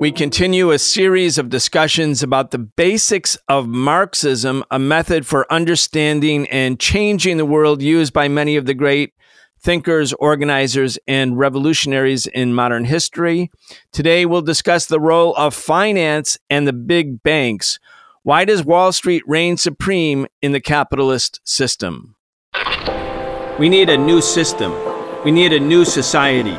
We continue a series of discussions about the basics of Marxism, a method for understanding and changing the world used by many of the great thinkers, organizers, and revolutionaries in modern history. Today, we'll discuss the role of finance and the big banks. Why does Wall Street reign supreme in the capitalist system? We need a new system. We need a new society.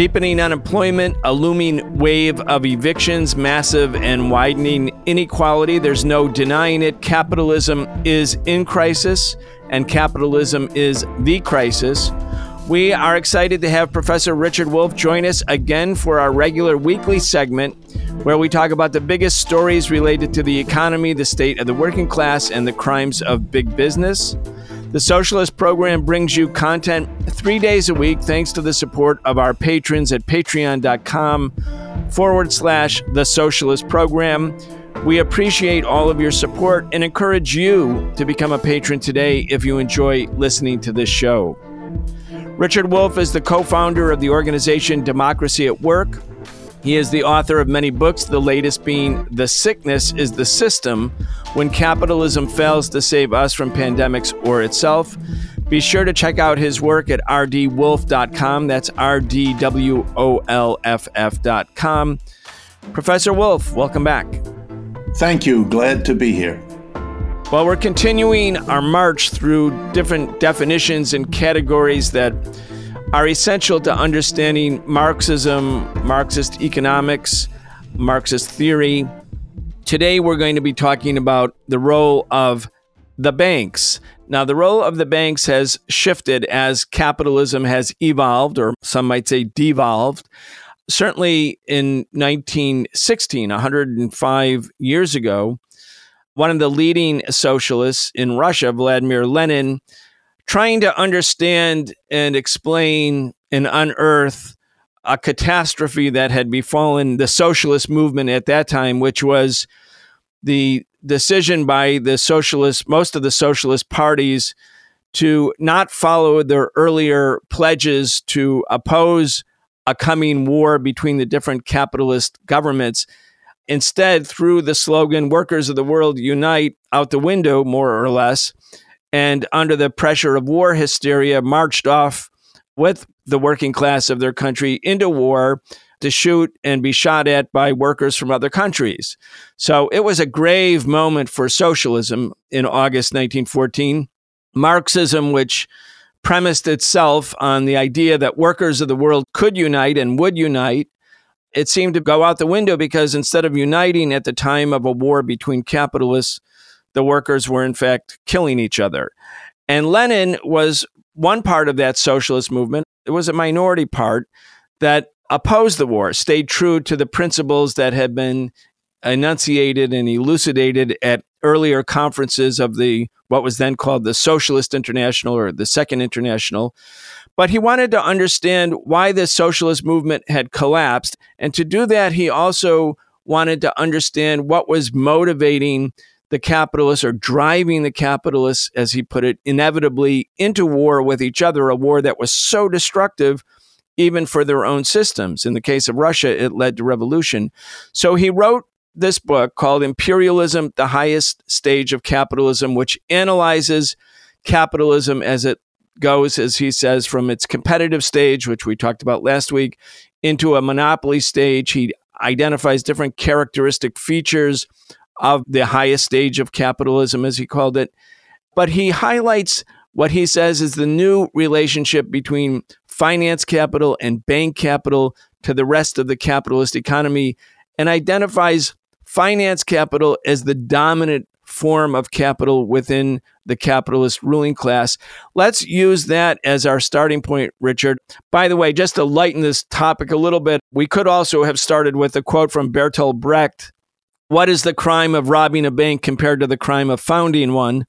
Deepening unemployment, a looming wave of evictions, massive and widening inequality. There's no denying it. Capitalism is in crisis, and capitalism is the crisis. We are excited to have Professor Richard Wolff join us again for our regular weekly segment where we talk about the biggest stories related to the economy, the state of the working class, and the crimes of big business. The Socialist Program brings you content three days a week thanks to the support of our patrons at patreon.com forward slash the Socialist Program. We appreciate all of your support and encourage you to become a patron today if you enjoy listening to this show. Richard Wolff is the co founder of the organization Democracy at Work. He is the author of many books, the latest being The Sickness is the System When Capitalism Fails to Save Us from Pandemics or Itself. Be sure to check out his work at rdwolff.com. That's R D W O L F F.com. Professor Wolff, welcome back. Thank you. Glad to be here. Well, we're continuing our march through different definitions and categories that are essential to understanding Marxism, Marxist economics, Marxist theory. Today, we're going to be talking about the role of the banks. Now, the role of the banks has shifted as capitalism has evolved, or some might say devolved. Certainly in 1916, 105 years ago, one of the leading socialists in Russia, Vladimir Lenin, trying to understand and explain and unearth a catastrophe that had befallen the socialist movement at that time, which was the decision by the socialist, most of the socialist parties, to not follow their earlier pledges to oppose a coming war between the different capitalist governments. Instead, through the slogan, Workers of the World Unite, out the window, more or less, and under the pressure of war hysteria, marched off with the working class of their country into war to shoot and be shot at by workers from other countries. So it was a grave moment for socialism in August 1914. Marxism, which premised itself on the idea that workers of the world could unite and would unite, it seemed to go out the window because instead of uniting at the time of a war between capitalists the workers were in fact killing each other. And Lenin was one part of that socialist movement. It was a minority part that opposed the war, stayed true to the principles that had been enunciated and elucidated at earlier conferences of the what was then called the Socialist International or the Second International. But he wanted to understand why the socialist movement had collapsed. And to do that, he also wanted to understand what was motivating the capitalists are driving the capitalists, as he put it, inevitably into war with each other, a war that was so destructive even for their own systems. In the case of Russia, it led to revolution. So he wrote this book called Imperialism, the Highest Stage of Capitalism, which analyzes capitalism as it goes, as he says, from its competitive stage, which we talked about last week, into a monopoly stage. He identifies different characteristic features of the highest stage of capitalism, as he called it. But he highlights what he says is the new relationship between finance capital and bank capital to the rest of the capitalist economy and identifies finance capital as the dominant form of capital within the capitalist ruling class. Let's use that as our starting point, Richard. By the way, just to lighten this topic a little bit, we could also have started with a quote from Bertolt Brecht What is the crime of robbing a bank compared to the crime of founding one?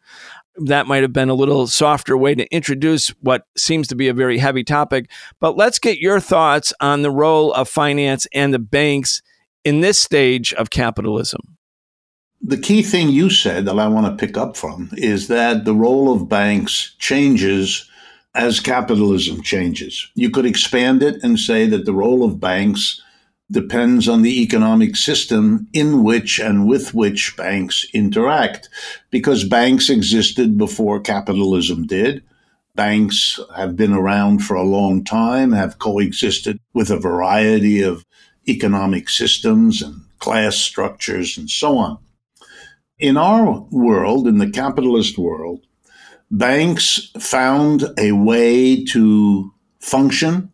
That might have been a little softer way to introduce what seems to be a very heavy topic. But let's get your thoughts on the role of finance and the banks in this stage of capitalism. The key thing you said that I want to pick up from is that the role of banks changes as capitalism changes. You could expand it and say that the role of banks depends on the economic system in which and with which banks interact, because banks existed before capitalism did. Banks have been around for a long time, have coexisted with a variety of economic systems and class structures and so on. In our world, in the capitalist world, banks found a way to function,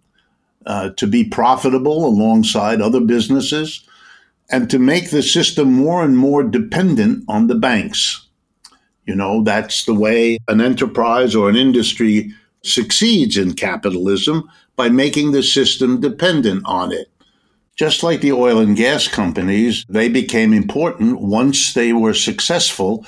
uh, to be profitable alongside other businesses, and to make the system more and more dependent on the banks. You know, that's the way an enterprise or an industry succeeds in capitalism by making the system dependent on it. Just like the oil and gas companies, they became important once they were successful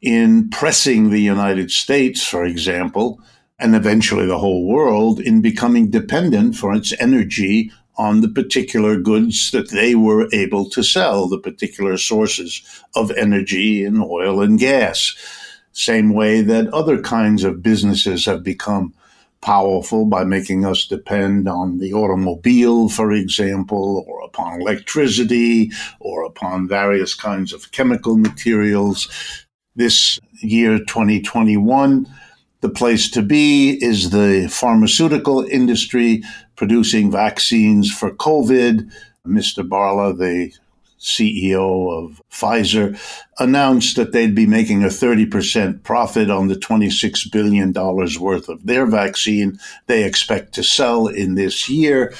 in pressing the United States, for example, and eventually the whole world in becoming dependent for its energy on the particular goods that they were able to sell, the particular sources of energy in oil and gas. Same way that other kinds of businesses have become powerful by making us depend on the automobile, for example, or upon electricity, or upon various kinds of chemical materials. This year, 2021, the place to be is the pharmaceutical industry producing vaccines for COVID. Mr. Bourla, the CEO of Pfizer, announced that they'd be making a 30% profit on the $26 billion worth of their vaccine they expect to sell in this year.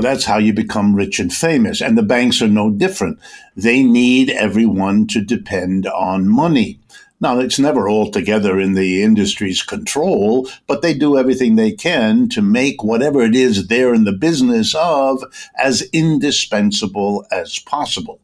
That's how you become rich and famous. And the banks are no different. They need everyone to depend on money. Now, it's never altogether in the industry's control, but they do everything they can to make whatever it is they're in the business of as indispensable as possible.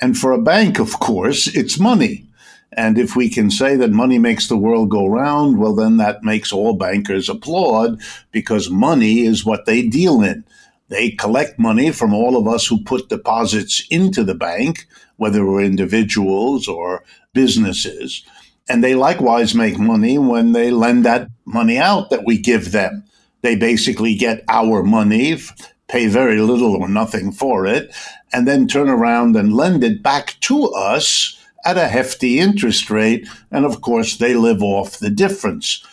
And for a bank, of course, it's money. And if we can say that money makes the world go round, well, then that makes all bankers applaud because money is what they deal in. They collect money from all of us who put deposits into the bank, whether we're individuals or businesses. And they likewise make money when they lend that money out that we give them. They basically get our money, pay very little or nothing for it, and then turn around and lend it back to us at a hefty interest rate. And of course, they live off the difference.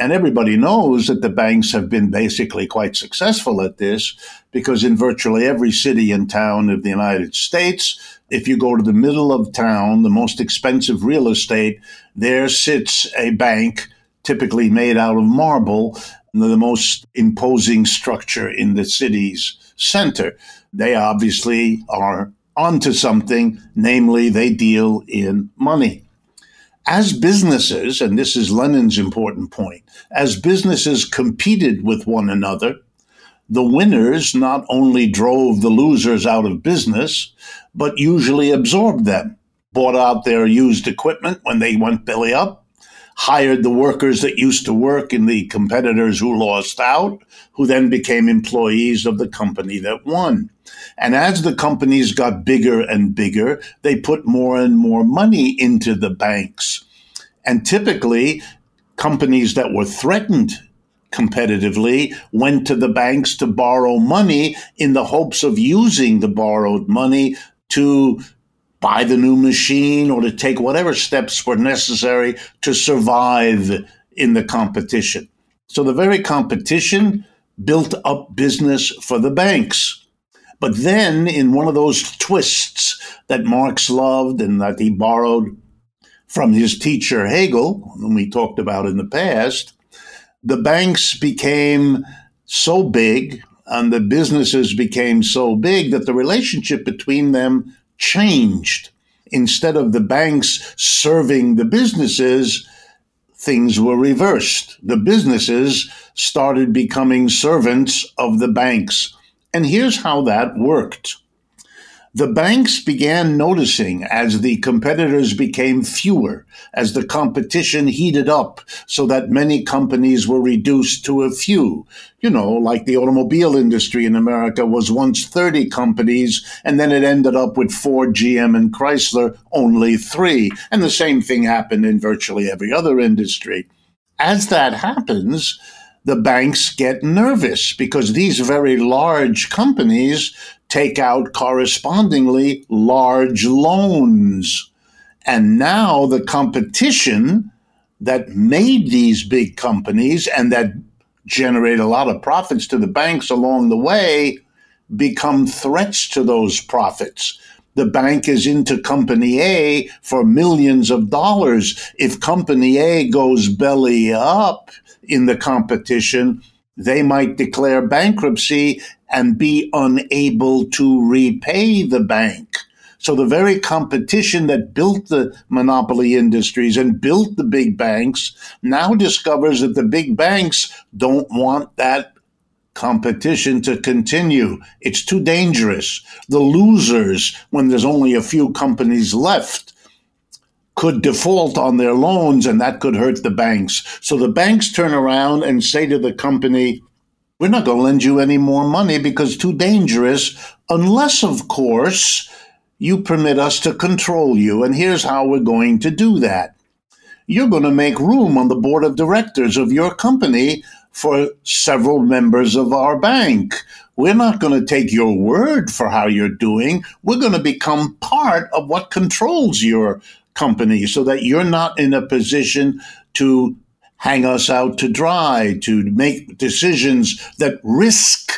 And everybody knows that the banks have been basically quite successful at this because in virtually every city and town of the United States, if you go to the middle of town, the most expensive real estate, there sits a bank typically made out of marble, the most imposing structure in the city's center. They obviously are onto something, namely, they deal in money. As businesses, and this is Lenin's important point, as businesses competed with one another, the winners not only drove the losers out of business, but usually absorbed them, bought out their used equipment when they went belly up, hired the workers that used to work in the competitors who lost out, who then became employees of the company that won. And as the companies got bigger and bigger, they put more and more money into the banks. And typically, companies that were threatened competitively went to the banks to borrow money in the hopes of using the borrowed money to buy the new machine or to take whatever steps were necessary to survive in the competition. So the very competition built up business for the banks. But then, in one of those twists that Marx loved and that he borrowed from his teacher Hegel, whom we talked about in the past, the banks became so big and the businesses became so big that the relationship between them changed. instead of the banks serving the businesses, things were reversed. The businesses started becoming servants of the banks. And here's how that worked. The banks began noticing as the competitors became fewer, as the competition heated up, so that many companies were reduced to a few. You know, like the automobile industry in America was once 30 companies, and then it ended up with Ford, GM, and Chrysler, only three. And the same thing happened in virtually every other industry. As that happens, the banks get nervous because these very large companies take out correspondingly large loans. And now the competition that made these big companies and that generate a lot of profits to the banks along the way become threats to those profits. The bank is into company A for millions of dollars. If company A goes belly up, in the competition, they might declare bankruptcy and be unable to repay the bank. So the very competition that built the monopoly industries and built the big banks now discovers that the big banks don't want that competition to continue. It's too dangerous. The losers, when there's only a few companies left, could default on their loans and that could hurt the banks. So the banks turn around and say to the company, we're not going to lend you any more money because too dangerous, unless, of course, you permit us to control you. And here's how we're going to do that. You're going to make room on the board of directors of your company for several members of our bank. We're not going to take your word for how you're doing. We're going to become part of what controls your company so that you're not in a position to hang us out to dry, to make decisions that risk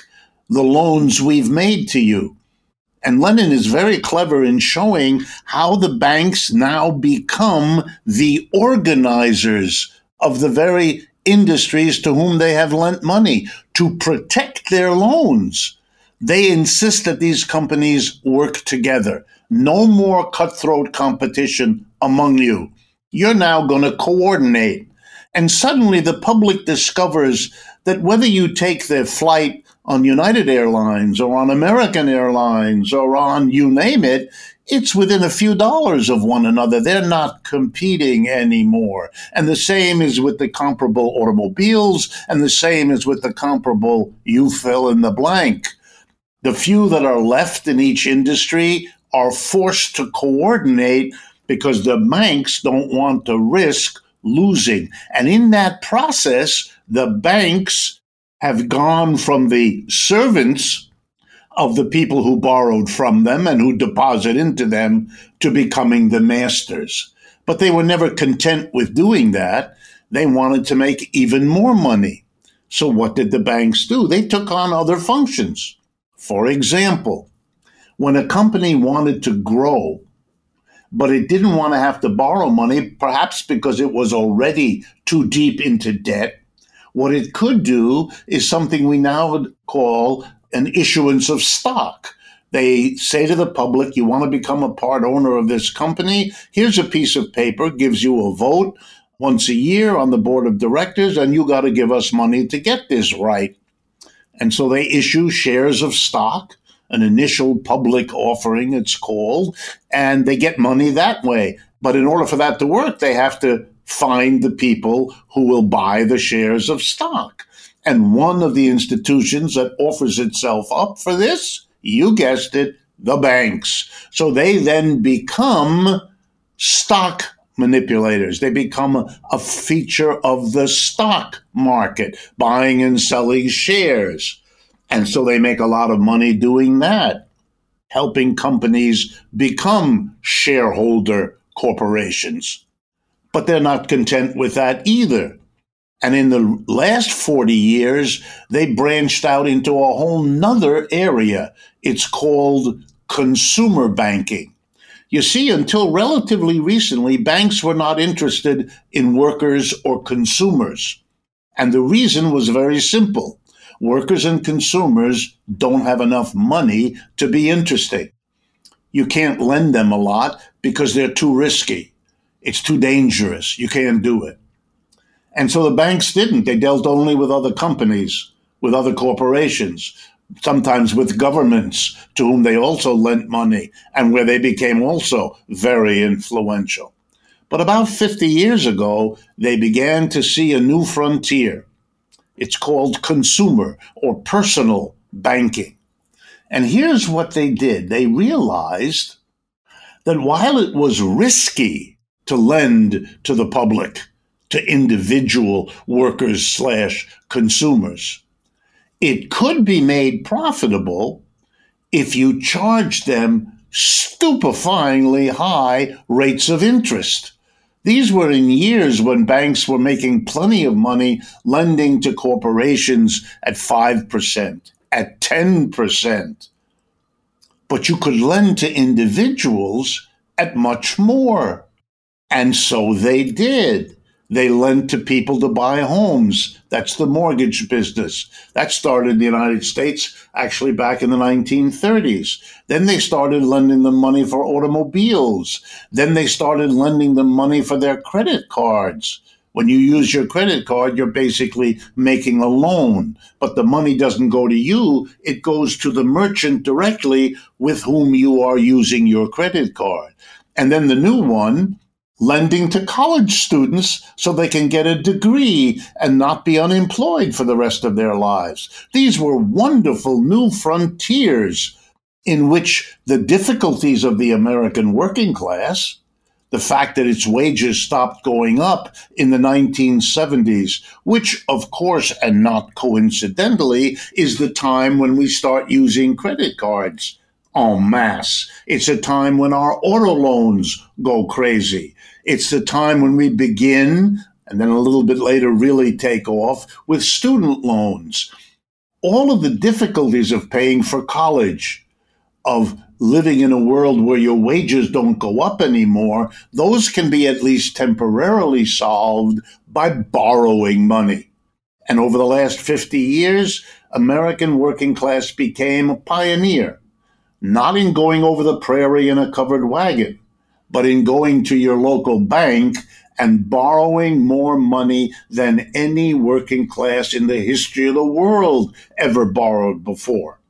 the loans we've made to you. And Lenin is very clever in showing how the banks now become the organizers of the very industries to whom they have lent money to protect their loans. They insist that these companies work together. No more cutthroat competition among you. You're now going to coordinate. And suddenly the public discovers that whether you take their flight on United Airlines or on American Airlines or on you name it, it's within a few dollars of one another. They're not competing anymore. And the same is with the comparable automobiles, and the same is with the comparable you fill in the blank. The few that are left in each industry are forced to coordinate because the banks don't want to risk losing. And in that process, the banks have gone from the servants of the people who borrowed from them and who deposit into them to becoming the masters. But they were never content with doing that. They wanted to make even more money. So what did the banks do? They took on other functions. For example, when a company wanted to grow, but it didn't want to have to borrow money, perhaps because it was already too deep into debt, what it could do is something we now would call an issuance of stock. They say to the public, you want to become a part owner of this company? Here's a piece of paper, gives you a vote once a year on the board of directors, and you got to give us money to get this right. And so they issue shares of stock, an initial public offering, it's called, and they get money that way. But in order for that to work, they have to find the people who will buy the shares of stock. And one of the institutions that offers itself up for this, you guessed it, the banks. So they then become stock manipulators. They become a, feature of the stock market, buying and selling shares. And so they make a lot of money doing that, helping companies become shareholder corporations. But they're not content with that either. And in the last 40 years, they branched out into a whole nother area. It's called consumer banking. You see, until relatively recently, banks were not interested in workers or consumers. And the reason was very simple workers and consumers don't have enough money to be interesting. you can't lend them a lot because they're too risky. It's too dangerous. You can't do it. And so the banks didn't. They dealt only with other companies, with other corporations, sometimes with governments to whom they also lent money and where they became also very influential. But about 50 years ago, they began to see a new frontier. It's called consumer or personal banking. And here's what they did they realized that while it was risky to lend to the public, to individual workers slash consumers, it could be made profitable if you charge them stupefyingly high rates of interest. These were in years when banks were making plenty of money lending to corporations at 5%, at 10%. But you could lend to individuals at much more. And so they did. They lent to people to buy homes. That's the mortgage business. That started in the United States actually back in the 1930s. Then they started lending them money for automobiles. Then they started lending them money for their credit cards. When you use your credit card, you're basically making a loan, but the money doesn't go to you. It goes to the merchant directly with whom you are using your credit card. And then the new one lending to college students so they can get a degree and not be unemployed for the rest of their lives. These were wonderful new frontiers in which the difficulties of the American working class, the fact that its wages stopped going up in the 1970s, which, of course, and not coincidentally, is the time when we start using credit cards en masse. It's a time when our auto loans go crazy. It's the time when we begin, and then a little bit later really take off, with student loans. All of the difficulties of paying for college, of living in a world where your wages don't go up anymore, those can be at least temporarily solved by borrowing money. And over the last 50 years, American working class became a pioneer, not in going over the prairie in a covered wagon, but in going to your local bank and borrowing more money than any working class in the history of the world ever borrowed before.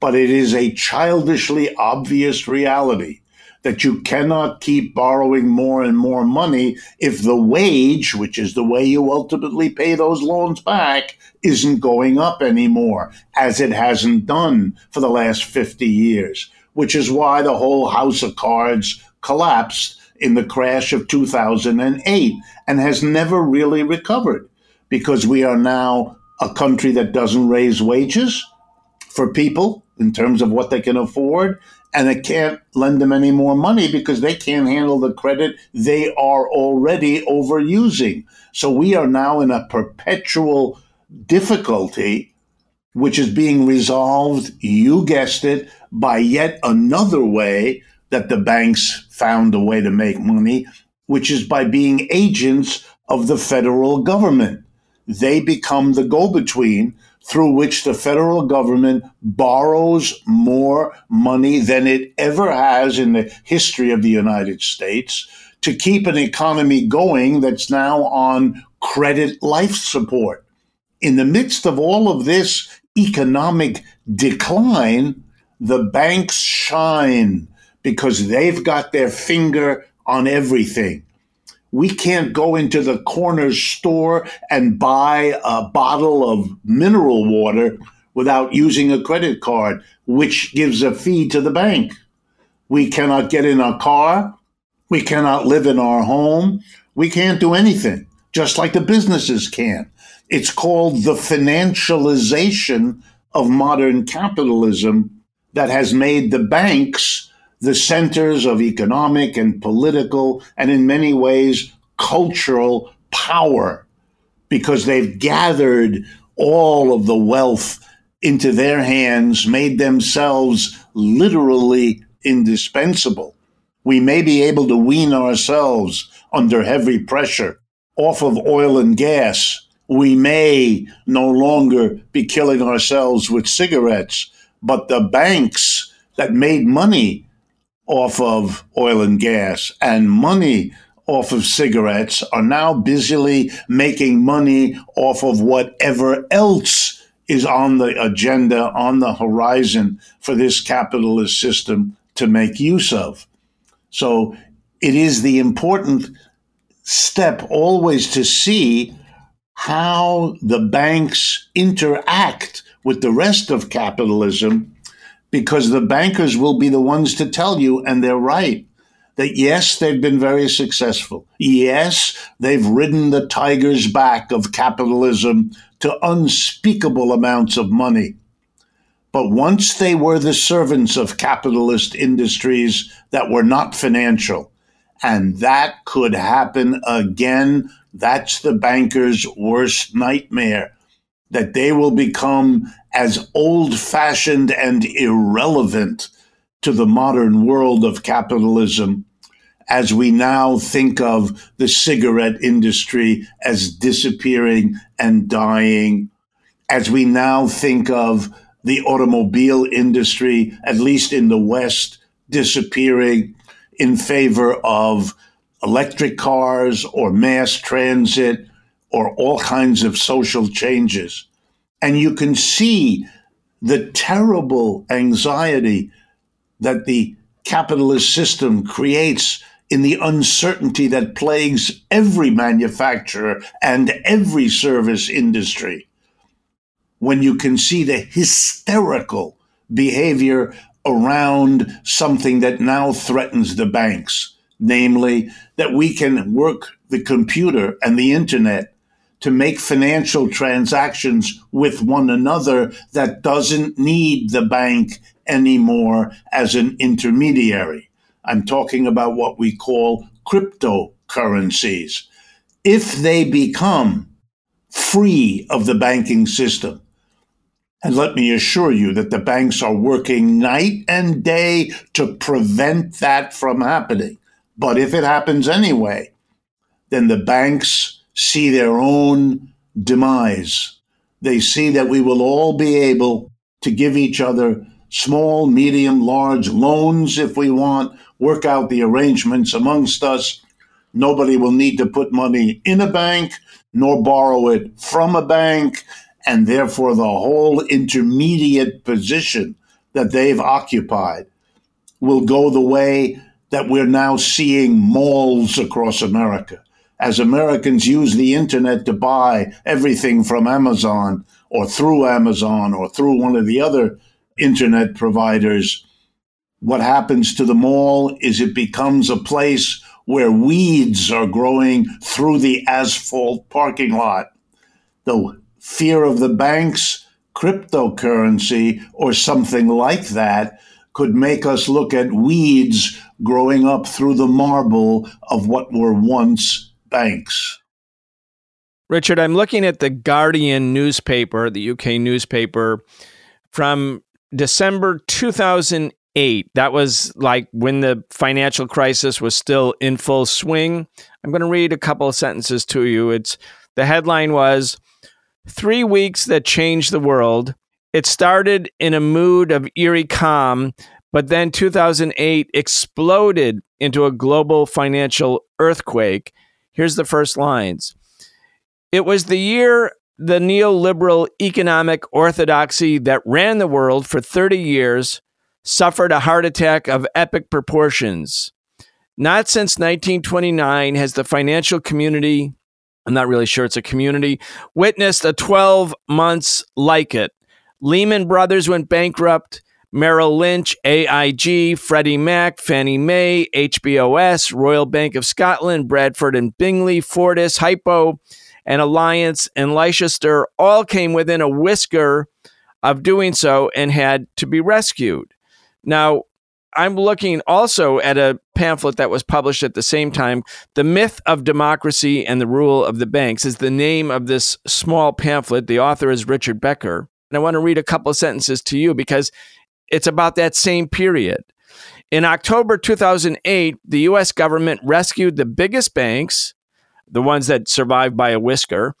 But it is a childishly obvious reality that you cannot keep borrowing more and more money if the wage, which is the way you ultimately pay those loans back, isn't going up anymore, as it hasn't done for the last 50 years, which is why the whole house of cards collapsed in the crash of 2008 and has never really recovered because we are now a country that doesn't raise wages for people in terms of what they can afford and it can't lend them any more money because they can't handle the credit they are already overusing. So we are now in a perpetual difficulty, which is being resolved, you guessed it, by yet another way that the banks found a way to make money, which is by being agents of the federal government. They become the go between through which the federal government borrows more money than it ever has in the history of the United States to keep an economy going that's now on credit life support. In the midst of all of this economic decline, the banks shine because they've got their finger on everything. We can't go into the corner store and buy a bottle of mineral water without using a credit card, which gives a fee to the bank. We cannot get in our car. We cannot live in our home. We can't do anything, just like the businesses can't. It's called the financialization of modern capitalism that has made the banks the centers of economic and political, and in many ways, cultural power because they've gathered all of the wealth into their hands, made themselves literally indispensable. We may be able to wean ourselves under heavy pressure off of oil and gas. We may no longer be killing ourselves with cigarettes, but the banks that made money off of oil and gas and money off of cigarettes are now busily making money off of whatever else is on the agenda, on the horizon for this capitalist system to make use of. So it is the important step always to see how the banks interact with the rest of capitalism because the bankers will be the ones to tell you, and they're right, that yes, they've been very successful. Yes, they've ridden the tiger's back of capitalism to unspeakable amounts of money. But once they were the servants of capitalist industries that were not financial, and that could happen again, that's the banker's worst nightmare that they will become as old fashioned and irrelevant to the modern world of capitalism as we now think of the cigarette industry as disappearing and dying, as we now think of the automobile industry, at least in the West, disappearing in favor of electric cars or mass transit or all kinds of social changes. And you can see the terrible anxiety that the capitalist system creates in the uncertainty that plagues every manufacturer and every service industry. When you can see the hysterical behavior around something that now threatens the banks, namely that we can work the computer and the internet to make financial transactions with one another that doesn't need the bank anymore as an intermediary. I'm talking about what we call cryptocurrencies. If they become free of the banking system, and let me assure you that the banks are working night and day to prevent that from happening. But if it happens anyway, then the banks see their own demise. They see that we will all be able to give each other small, medium, large loans if we want, work out the arrangements amongst us. Nobody will need to put money in a bank nor borrow it from a bank. And therefore, the whole intermediate position that they've occupied will go the way that we're now seeing malls across America as Americans use the internet to buy everything from Amazon or through Amazon or through one of the other internet providers, what happens to the mall is it becomes a place where weeds are growing through the asphalt parking lot. The fear of the banks, cryptocurrency, or something like that could make us look at weeds growing up through the marble of what were once banks. Richard, I'm looking at the Guardian newspaper, the UK newspaper from December 2008. That was like when the financial crisis was still in full swing. I'm going to read a couple of sentences to you. It's the headline was 3 weeks that changed the world. It started in a mood of eerie calm, but then 2008 exploded into a global financial earthquake. Here's the first lines It was the year the neoliberal economic orthodoxy that ran the world for 30 years suffered a heart attack of epic proportions. Not since 1929 has the financial community, I'm not really sure it's a community, witnessed a 12 months like it. Lehman Brothers went bankrupt. Merrill Lynch, AIG, Freddie Mac, Fannie Mae, HBOS, Royal Bank of Scotland, Bradford and Bingley, Fortis, Hypo, and Alliance and Leicester all came within a whisker of doing so and had to be rescued. Now, I'm looking also at a pamphlet that was published at the same time. The Myth of Democracy and the Rule of the Banks is the name of this small pamphlet. The author is Richard Becker. And I want to read a couple of sentences to you because it's about that same period. In October 2008, the US government rescued the biggest banks, the ones that survived by a whisker,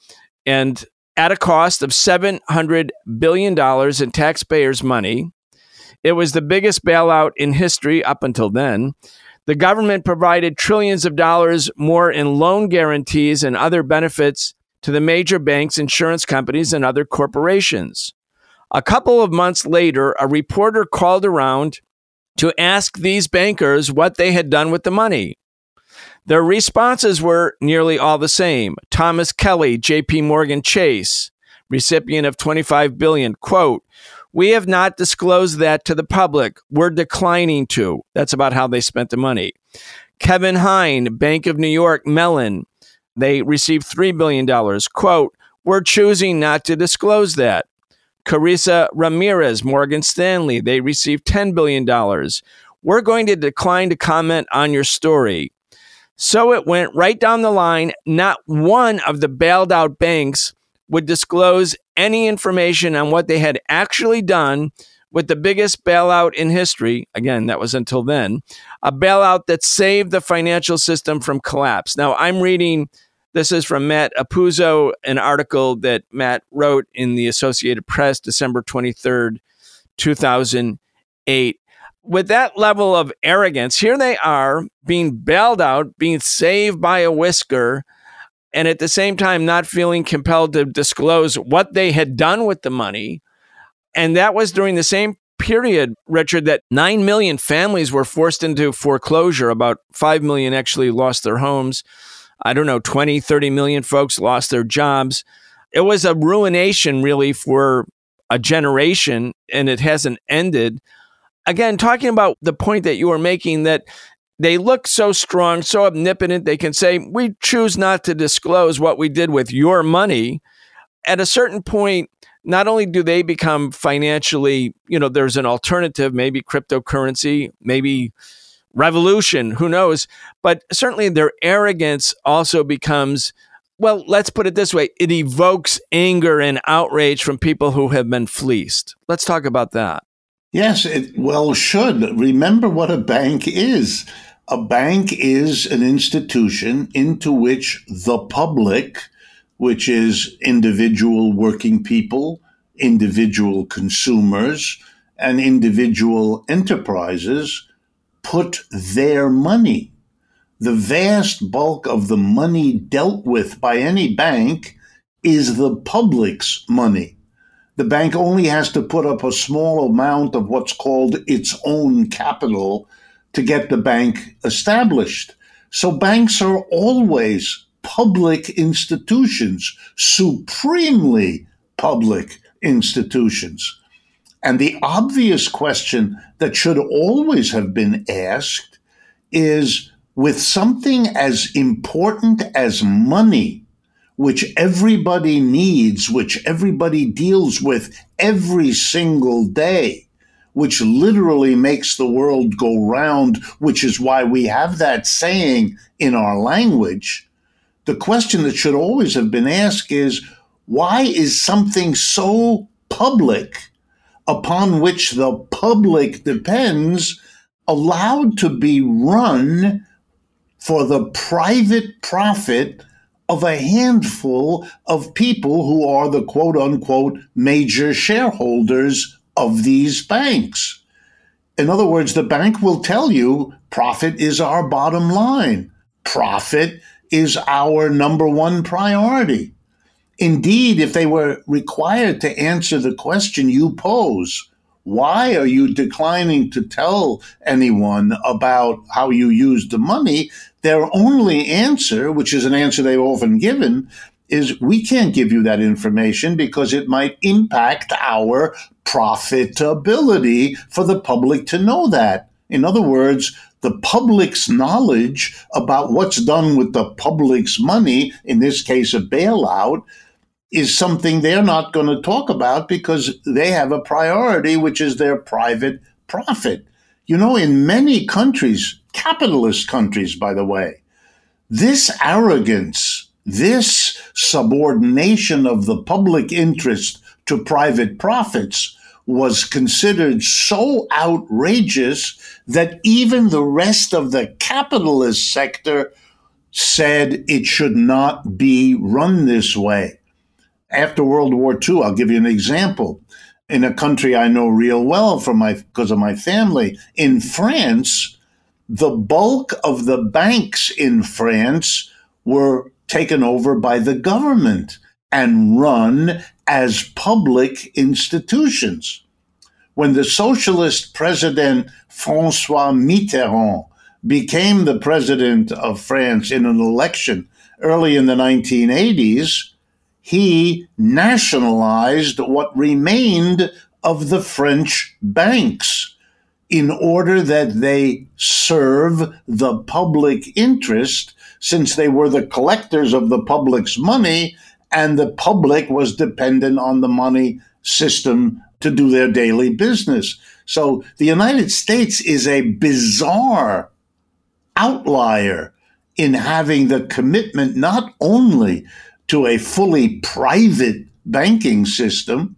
and at a cost of $700 billion in taxpayers' money. It was the biggest bailout in history up until then. The government provided trillions of dollars more in loan guarantees and other benefits to the major banks, insurance companies, and other corporations. A couple of months later, a reporter called around to ask these bankers what they had done with the money. Their responses were nearly all the same. Thomas Kelly, JP Morgan Chase, recipient of 25 billion, quote, "We have not disclosed that to the public. We're declining to." That's about how they spent the money. Kevin Heine, Bank of New York Mellon, they received $3 billion. Quote, We're choosing not to disclose that. Carissa Ramirez, Morgan Stanley, they received $10 billion. We're going to decline to comment on your story. So it went right down the line. Not one of the bailed out banks would disclose any information on what they had actually done with the biggest bailout in history. Again, that was until then, a bailout that saved the financial system from collapse. Now, I'm reading this is from Matt Apuzzo, an article that Matt wrote in the Associated Press, December 23rd, 2008 with that level of arrogance, here they are being bailed out, being saved by a whisker, and at the same time not feeling compelled to disclose what they had done with the money. And that was during the same period, Richard, that 9 million families were forced into foreclosure. About 5 million actually lost their homes. I don't know, 20, 30 million folks lost their jobs. It was a ruination, really, for a generation, and it hasn't ended again, talking about the point that you were making that they look so strong, so omnipotent, they can say, We choose not to disclose what we did with your money. At a certain point, not only do they become financially, you know, there's an alternative, maybe cryptocurrency, maybe revolution, who knows, but certainly their arrogance also becomes well, let's put it this way it evokes anger and outrage from people who have been fleeced. Let's talk about that. Yes, it well should. Remember what a bank is. A bank is an institution into which the public, which is individual working people, individual consumers, and individual enterprises, put their money. The vast bulk of the money dealt with by any bank is the public's money the bank only has to put up a small amount of what's called its own capital to get the bank established. So banks are always public institutions, supremely public institutions. And the obvious question that should always have been asked is with something as important as money, which everybody needs, which everybody deals with every single day, which literally makes the world go round, which is why we have that saying in our language. The question that should always have been asked is why is something so public upon which the public depends allowed to be run for the private profit of a handful of people who are the quote unquote major shareholders of these banks. In other words, the bank will tell you profit is our bottom line. Profit is our number one priority. Indeed, if they were required to answer the question you pose, why are you declining to tell anyone about how you used the money? Their only answer, which is an answer they've often given, is we can't give you that information because it might impact our profitability for the public to know that. In other words, the public's knowledge about what's done with the public's money, in this case, a bailout, is something they're not going to talk about because they have a priority, which is their private profit. You know, in many countries, capitalist countries, by the way, this arrogance, this subordination of the public interest to private profits was considered so outrageous that even the rest of the capitalist sector said it should not be run this way. After World War II, I'll give you an example. in a country I know real well from my because of my family. In France, the bulk of the banks in France were taken over by the government and run as public institutions. When the socialist president Francois Mitterrand became the president of France in an election early in the 1980s, he nationalized what remained of the French banks in order that they serve the public interest, since they were the collectors of the public's money and the public was dependent on the money system to do their daily business. So the United States is a bizarre outlier in having the commitment not only to a fully private banking system,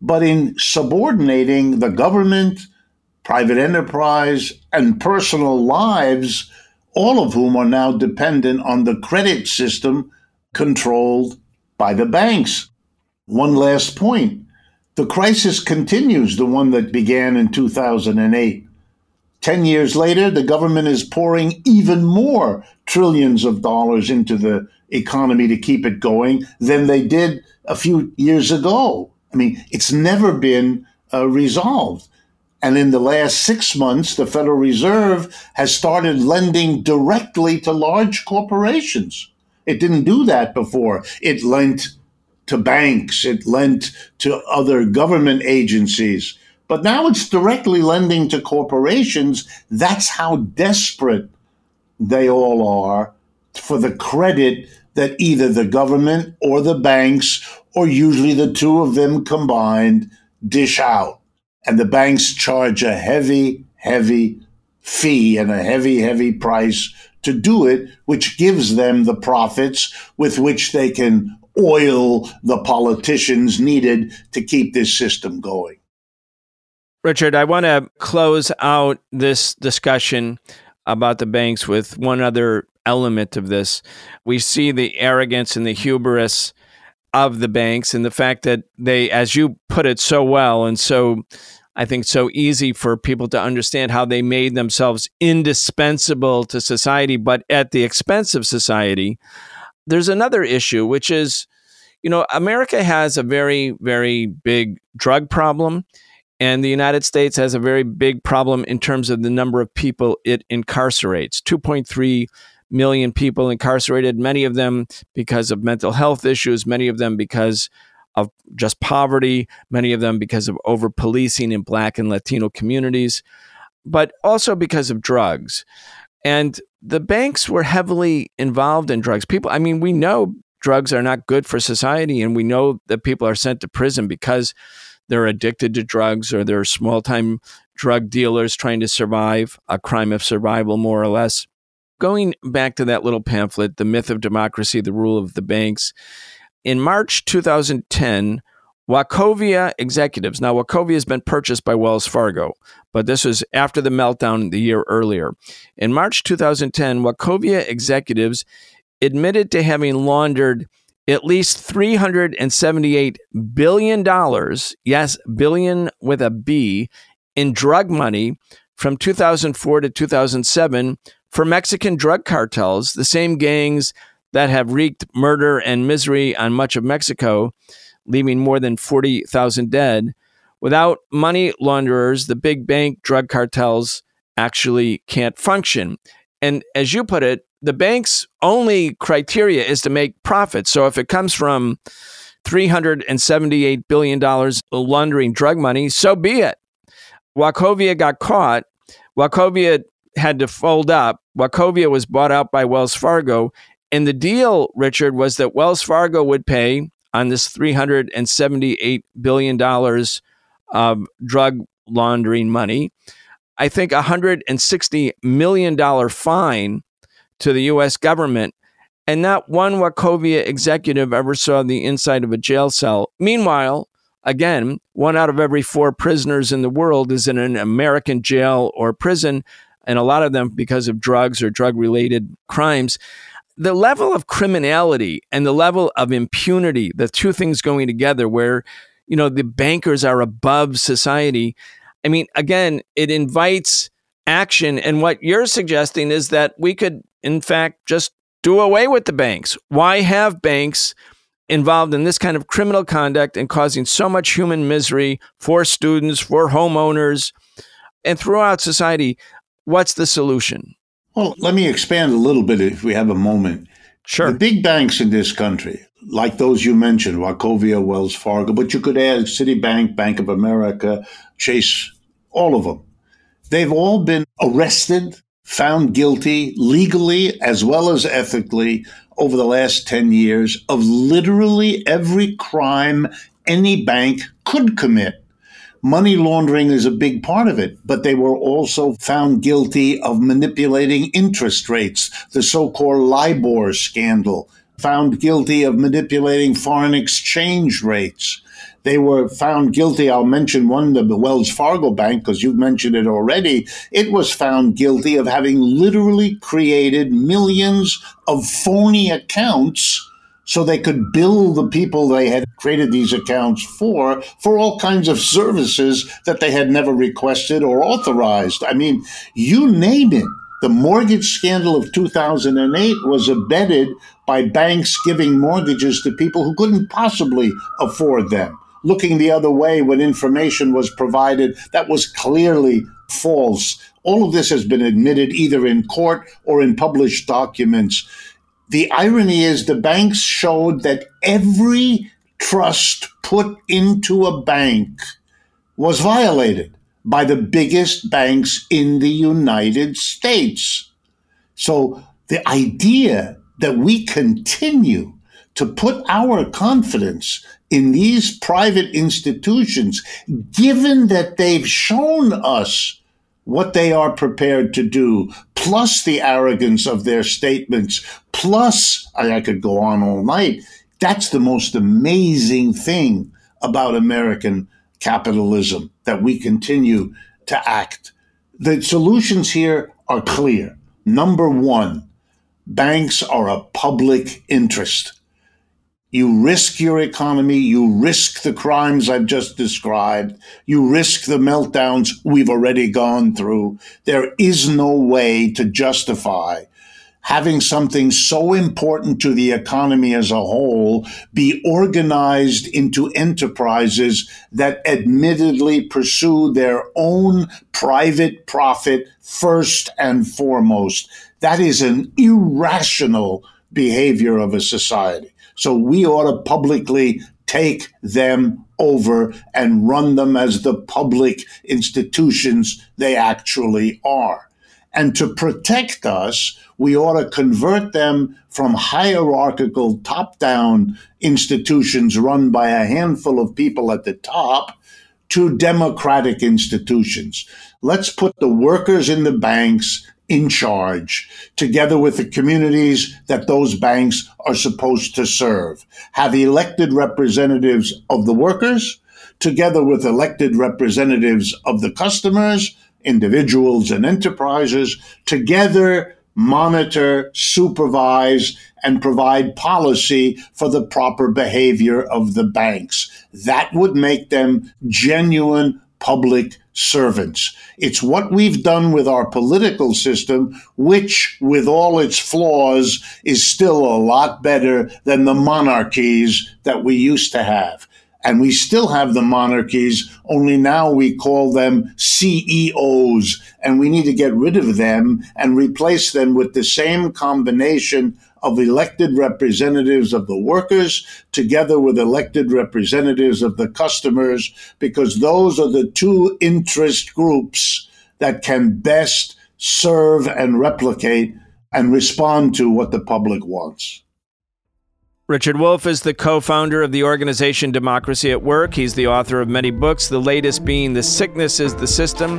but in subordinating the government, private enterprise, and personal lives, all of whom are now dependent on the credit system controlled by the banks. One last point the crisis continues, the one that began in 2008. Ten years later, the government is pouring even more trillions of dollars into the economy to keep it going than they did a few years ago. I mean, it's never been uh, resolved. And in the last six months, the Federal Reserve has started lending directly to large corporations. It didn't do that before. It lent to banks, it lent to other government agencies. But now it's directly lending to corporations. That's how desperate they all are for the credit that either the government or the banks, or usually the two of them combined, dish out. And the banks charge a heavy, heavy fee and a heavy, heavy price to do it, which gives them the profits with which they can oil the politicians needed to keep this system going. Richard, I want to close out this discussion about the banks with one other element of this. We see the arrogance and the hubris of the banks and the fact that they, as you put it so well and so I think so easy for people to understand how they made themselves indispensable to society, but at the expense of society. There's another issue, which is, you know, America has a very, very big drug problem, and the United States has a very big problem in terms of the number of people it incarcerates 2.3 million people incarcerated, many of them because of mental health issues, many of them because of just poverty, many of them because of over policing in Black and Latino communities, but also because of drugs. And the banks were heavily involved in drugs. People, I mean, we know drugs are not good for society, and we know that people are sent to prison because they're addicted to drugs or they're small time drug dealers trying to survive, a crime of survival, more or less. Going back to that little pamphlet, The Myth of Democracy, The Rule of the Banks, in March 2010, Wachovia executives, now Wachovia has been purchased by Wells Fargo, but this was after the meltdown the year earlier. In March 2010, Wachovia executives admitted to having laundered at least $378 billion, yes, billion with a B, in drug money from 2004 to 2007 for Mexican drug cartels, the same gangs that have wreaked murder and misery on much of Mexico, leaving more than 40,000 dead. Without money launderers, the big bank drug cartels actually can't function. And as you put it, the bank's only criteria is to make profits. So if it comes from $378 billion laundering drug money, so be it. Wachovia got caught. Wachovia had to fold up. Wachovia was bought out by Wells Fargo. And the deal, Richard, was that Wells Fargo would pay on this $378 billion of drug laundering money. I think a $160 million fine to the U.S. government. And not one Wachovia executive ever saw the inside of a jail cell. Meanwhile, again, one out of every four prisoners in the world is in an American jail or prison, and a lot of them because of drugs or drug related crimes. The level of criminality and the level of impunity, the two things going together, where you know, the bankers are above society. I mean, again, it invites action. And what you're suggesting is that we could, in fact, just do away with the banks. Why have banks involved in this kind of criminal conduct and causing so much human misery for students, for homeowners, and throughout society? What's the solution? Well, let me expand a little bit if we have a moment. Sure. The big banks in this country, like those you mentioned, Wachovia, Wells Fargo, but you could add Citibank, Bank of America, Chase, all of them. They've all been arrested, found guilty legally as well as ethically over the last 10 years of literally every crime any bank could commit. Money laundering is a big part of it, but they were also found guilty of manipulating interest rates, the so called LIBOR scandal, found guilty of manipulating foreign exchange rates. They were found guilty. I'll mention one, the Wells Fargo Bank, because you've mentioned it already. It was found guilty of having literally created millions of phony accounts so they could bill the people they had created these accounts for for all kinds of services that they had never requested or authorized. I mean, you name it. The mortgage scandal of 2008 was abetted by banks giving mortgages to people who couldn't possibly afford them, looking the other way when information was provided that was clearly false. All of this has been admitted either in court or in published documents the irony is the banks showed that every trust put into a bank was violated by the biggest banks in the United States. So the idea that we continue to put our confidence in these private institutions, given that they've shown us what they are prepared to do, plus the arrogance of their statements, plus I could go on all night. That's the most amazing thing about American capitalism that we continue to act. The solutions here are clear. Number one, banks are a public interest. You risk your economy. You risk the crimes I've just described. You risk the meltdowns we've already gone through. There is no way to justify having something so important to the economy as a whole be organized into enterprises that admittedly pursue their own private profit first and foremost. That is an irrational behavior of a society. So we ought to publicly take them over and run them as the public institutions they actually are. And to protect us, we ought to convert them from hierarchical top down institutions run by a handful of people at the top to democratic institutions. Let's put the workers in the banks in charge, together with the communities that those banks are supposed to serve. Have elected representatives of the workers, together with elected representatives of the customers, individuals, and enterprises, together monitor, supervise, and provide policy for the proper behavior of the banks. That would make them genuine public servants. It's what we've done with our political system, which, with all its flaws, is still a lot better than the monarchies that we used to have. And we still have the monarchies, only now we call them CEOs, and we need to get rid of them and replace them with the same combination of elected representatives of the workers together with elected representatives of the customers, because those are the two interest groups that can best serve and replicate and respond to what the public wants. Richard Wolff is the co founder of the organization Democracy at Work. He's the author of many books, the latest being The Sickness is the System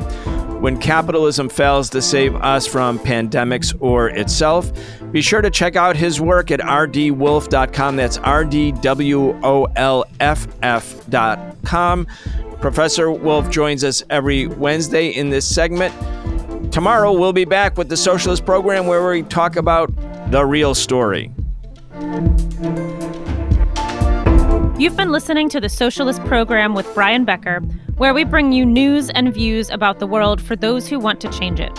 When Capitalism Fails to Save Us from Pandemics or Itself. Be sure to check out his work at rdwolff.com. That's R D W O L F F.com. Professor Wolff joins us every Wednesday in this segment. Tomorrow, we'll be back with the Socialist Program where we talk about the real story. You've been listening to the Socialist Program with Brian Becker, where we bring you news and views about the world for those who want to change it.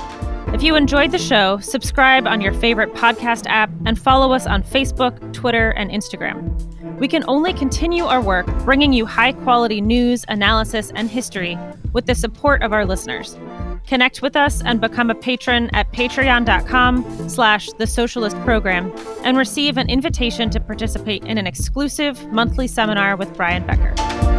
If you enjoyed the show, subscribe on your favorite podcast app and follow us on Facebook, Twitter, and Instagram. We can only continue our work bringing you high quality news, analysis, and history with the support of our listeners. Connect with us and become a patron at patreon.com slash the socialist program and receive an invitation to participate in an exclusive monthly seminar with Brian Becker.